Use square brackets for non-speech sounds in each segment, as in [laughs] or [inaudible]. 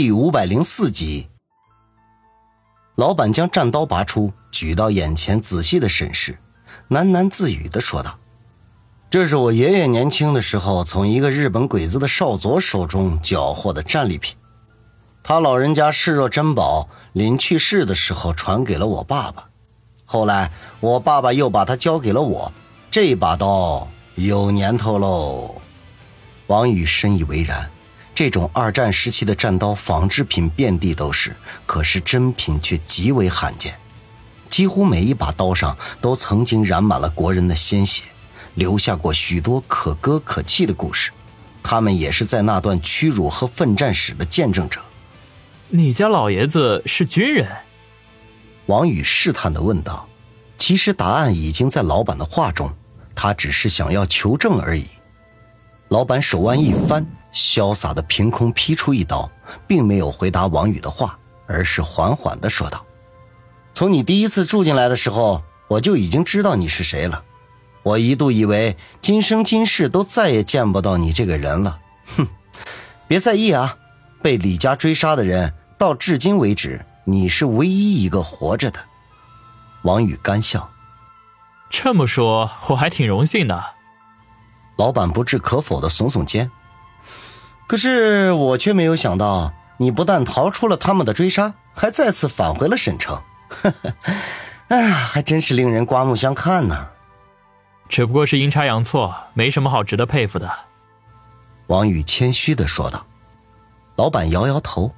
第五百零四集，老板将战刀拔出，举到眼前，仔细的审视，喃喃自语的说道：“这是我爷爷年轻的时候从一个日本鬼子的少佐手中缴获的战利品，他老人家视若珍宝，临去世的时候传给了我爸爸。后来我爸爸又把它交给了我，这把刀有年头喽。”王宇深以为然。这种二战时期的战刀仿制品遍地都是，可是真品却极为罕见。几乎每一把刀上都曾经染满了国人的鲜血，留下过许多可歌可泣的故事。他们也是在那段屈辱和奋战史的见证者。你家老爷子是军人？王宇试探地问道。其实答案已经在老板的话中，他只是想要求证而已。老板手腕一翻。潇洒的凭空劈出一刀，并没有回答王宇的话，而是缓缓的说道：“从你第一次住进来的时候，我就已经知道你是谁了。我一度以为今生今世都再也见不到你这个人了。哼，别在意啊，被李家追杀的人，到至今为止，你是唯一一个活着的。”王宇干笑：“这么说，我还挺荣幸的。”老板不置可否的耸耸肩。可是我却没有想到，你不但逃出了他们的追杀，还再次返回了沈城。[laughs] 哎呀，还真是令人刮目相看呢。只不过是阴差阳错，没什么好值得佩服的。王宇谦虚的说道。老板摇摇头：“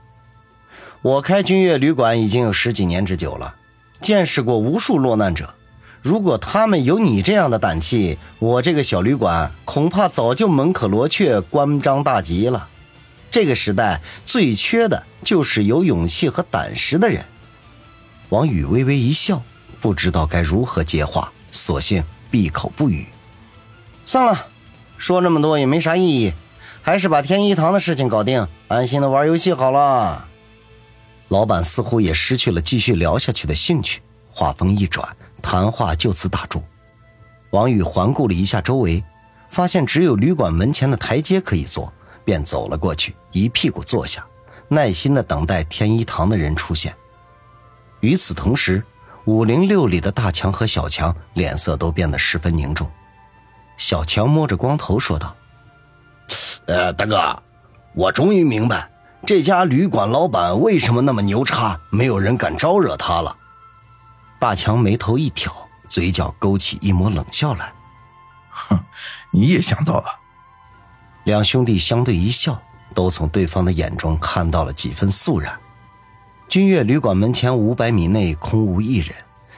我开君悦旅馆已经有十几年之久了，见识过无数落难者。如果他们有你这样的胆气，我这个小旅馆恐怕早就门可罗雀、关张大吉了。这个时代最缺的就是有勇气和胆识的人。王宇微微一笑，不知道该如何接话，索性闭口不语。算了，说这么多也没啥意义，还是把天一堂的事情搞定，安心的玩游戏好了。老板似乎也失去了继续聊下去的兴趣，话锋一转。谈话就此打住。王宇环顾了一下周围，发现只有旅馆门前的台阶可以坐，便走了过去，一屁股坐下，耐心的等待天一堂的人出现。与此同时，五零六里的大强和小强脸色都变得十分凝重。小强摸着光头说道：“呃，大哥，我终于明白这家旅馆老板为什么那么牛叉，没有人敢招惹他了。”大强眉头一挑，嘴角勾起一抹冷笑来：“哼，你也想到了。”两兄弟相对一笑，都从对方的眼中看到了几分肃然。君悦旅馆门前五百米内空无一人，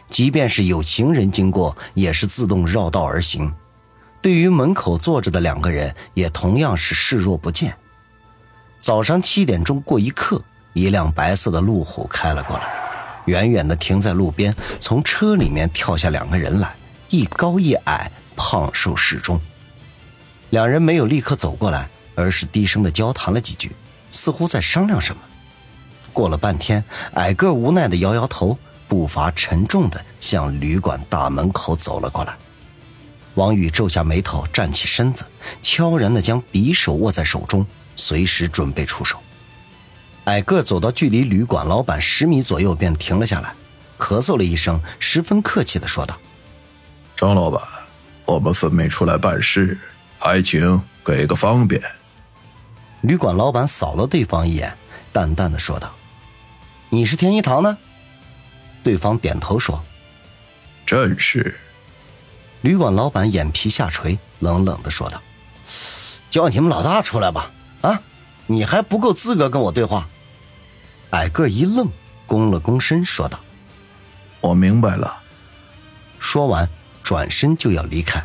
即便是有行人经过，也是自动绕道而行。对于门口坐着的两个人，也同样是视若不见。早上七点钟过一刻，一辆白色的路虎开了过来。远远的停在路边，从车里面跳下两个人来，一高一矮，胖瘦适中。两人没有立刻走过来，而是低声的交谈了几句，似乎在商量什么。过了半天，矮个无奈的摇摇头，步伐沉重的向旅馆大门口走了过来。王宇皱下眉头，站起身子，悄然的将匕首握在手中，随时准备出手。矮个走到距离旅馆老板十米左右，便停了下来，咳嗽了一声，十分客气的说道：“张老板，我们分没出来办事，还请给个方便。”旅馆老板扫了对方一眼，淡淡的说道：“你是天一堂的？”对方点头说：“正是。”旅馆老板眼皮下垂，冷冷的说道：“叫你们老大出来吧！啊，你还不够资格跟我对话。”矮个一愣，躬了躬身，说道：“我明白了。”说完，转身就要离开。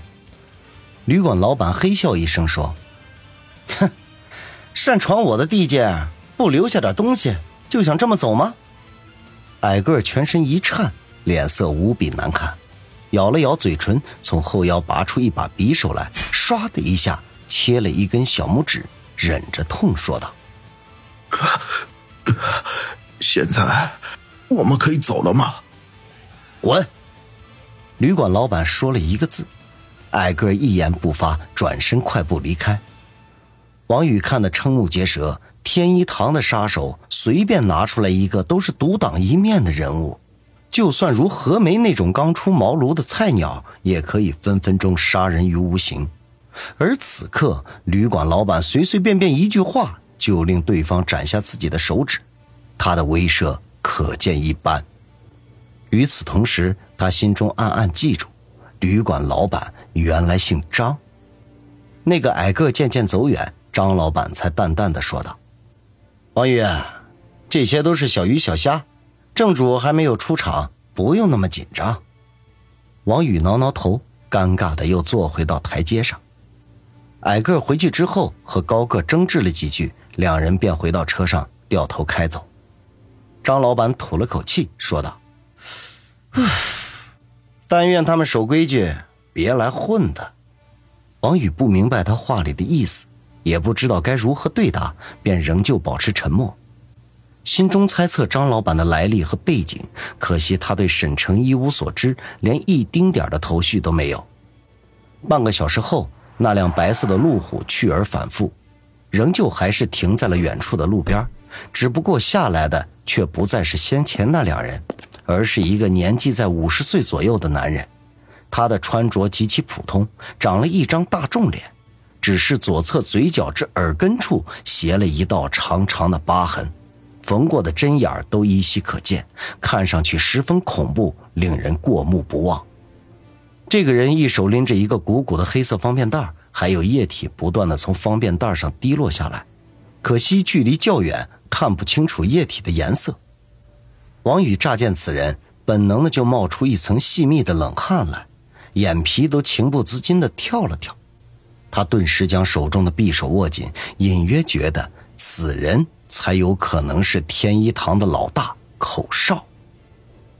旅馆老板嘿笑一声说：“哼，擅闯我的地界，不留下点东西，就想这么走吗？”矮个全身一颤，脸色无比难看，咬了咬嘴唇，从后腰拔出一把匕首来，唰的一下切了一根小拇指，忍着痛说道。[laughs] 现在我们可以走了吗？滚！旅馆老板说了一个字，矮个一言不发，转身快步离开。王宇看得瞠目结舌，天一堂的杀手随便拿出来一个都是独当一面的人物，就算如何梅那种刚出茅庐的菜鸟，也可以分分钟杀人于无形。而此刻，旅馆老板随随便便一句话就令对方斩下自己的手指，他的威慑可见一斑。与此同时，他心中暗暗记住，旅馆老板原来姓张。那个矮个渐渐走远，张老板才淡淡的说道：“王宇，这些都是小鱼小虾，正主还没有出场，不用那么紧张。”王宇挠挠头，尴尬的又坐回到台阶上。矮个回去之后和高个争执了几句，两人便回到车上掉头开走。张老板吐了口气，说道。但愿他们守规矩，别来混的。王宇不明白他话里的意思，也不知道该如何对答，便仍旧保持沉默。心中猜测张老板的来历和背景，可惜他对沈城一无所知，连一丁点的头绪都没有。半个小时后，那辆白色的路虎去而反复，仍旧还是停在了远处的路边，只不过下来的却不再是先前那两人。而是一个年纪在五十岁左右的男人，他的穿着极其普通，长了一张大众脸，只是左侧嘴角至耳根处斜了一道长长的疤痕，缝过的针眼都依稀可见，看上去十分恐怖，令人过目不忘。这个人一手拎着一个鼓鼓的黑色方便袋，还有液体不断的从方便袋上滴落下来，可惜距离较远，看不清楚液体的颜色。王宇乍见此人，本能的就冒出一层细密的冷汗来，眼皮都情不自禁的跳了跳。他顿时将手中的匕首握紧，隐约觉得此人才有可能是天一堂的老大口哨。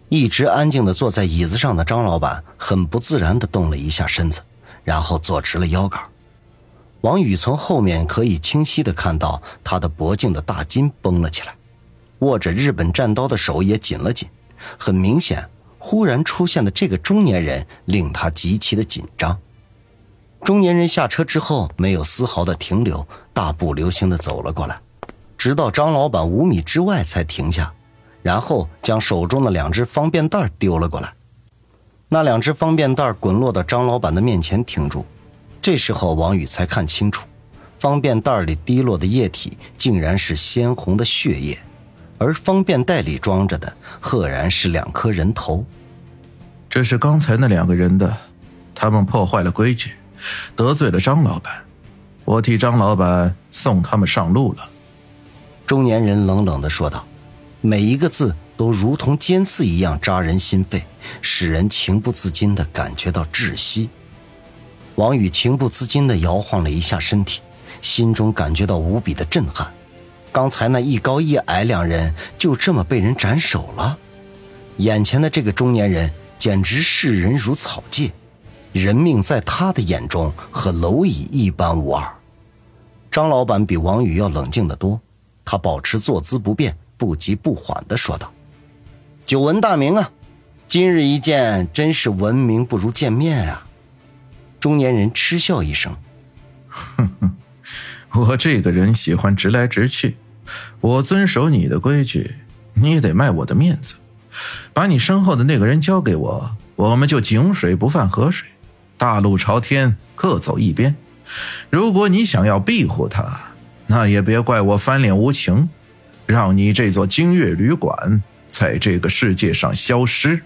一直安静的坐在椅子上的张老板，很不自然的动了一下身子，然后坐直了腰杆。王宇从后面可以清晰的看到他的脖颈的大筋绷了起来。握着日本战刀的手也紧了紧，很明显，忽然出现的这个中年人令他极其的紧张。中年人下车之后，没有丝毫的停留，大步流星的走了过来，直到张老板五米之外才停下，然后将手中的两只方便袋丢了过来。那两只方便袋滚落到张老板的面前停住，这时候王宇才看清楚，方便袋里滴落的液体竟然是鲜红的血液。而方便袋里装着的，赫然是两颗人头。这是刚才那两个人的，他们破坏了规矩，得罪了张老板，我替张老板送他们上路了。中年人冷冷的说道，每一个字都如同尖刺一样扎人心肺，使人情不自禁的感觉到窒息。王宇情不自禁的摇晃了一下身体，心中感觉到无比的震撼。刚才那一高一矮两人就这么被人斩首了，眼前的这个中年人简直视人如草芥，人命在他的眼中和蝼蚁一般无二。张老板比王宇要冷静得多，他保持坐姿不变，不急不缓地说道：“久闻大名啊，今日一见，真是闻名不如见面啊！”中年人嗤笑一声：“哼哼，我这个人喜欢直来直去。”我遵守你的规矩，你也得卖我的面子，把你身后的那个人交给我，我们就井水不犯河水，大路朝天，各走一边。如果你想要庇护他，那也别怪我翻脸无情，让你这座金月旅馆在这个世界上消失。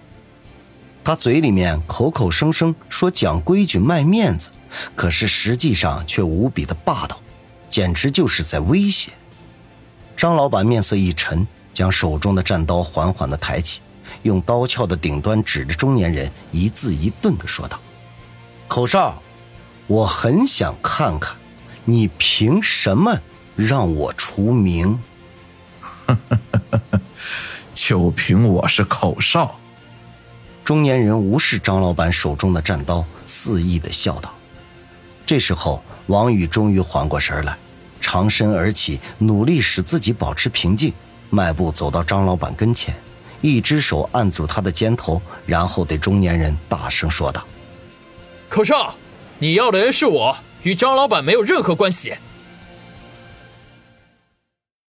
他嘴里面口口声声说讲规矩卖面子，可是实际上却无比的霸道，简直就是在威胁。张老板面色一沉，将手中的战刀缓缓的抬起，用刀鞘的顶端指着中年人，一字一顿的说道：“口哨，我很想看看，你凭什么让我除名？[laughs] [laughs] 就凭我是口哨。”中年人无视张老板手中的战刀，肆意地笑道。这时候，王宇终于缓过神来。长身而起，努力使自己保持平静，迈步走到张老板跟前，一只手按住他的肩头，然后对中年人大声说道：“口哨，你要的人是我，与张老板没有任何关系。”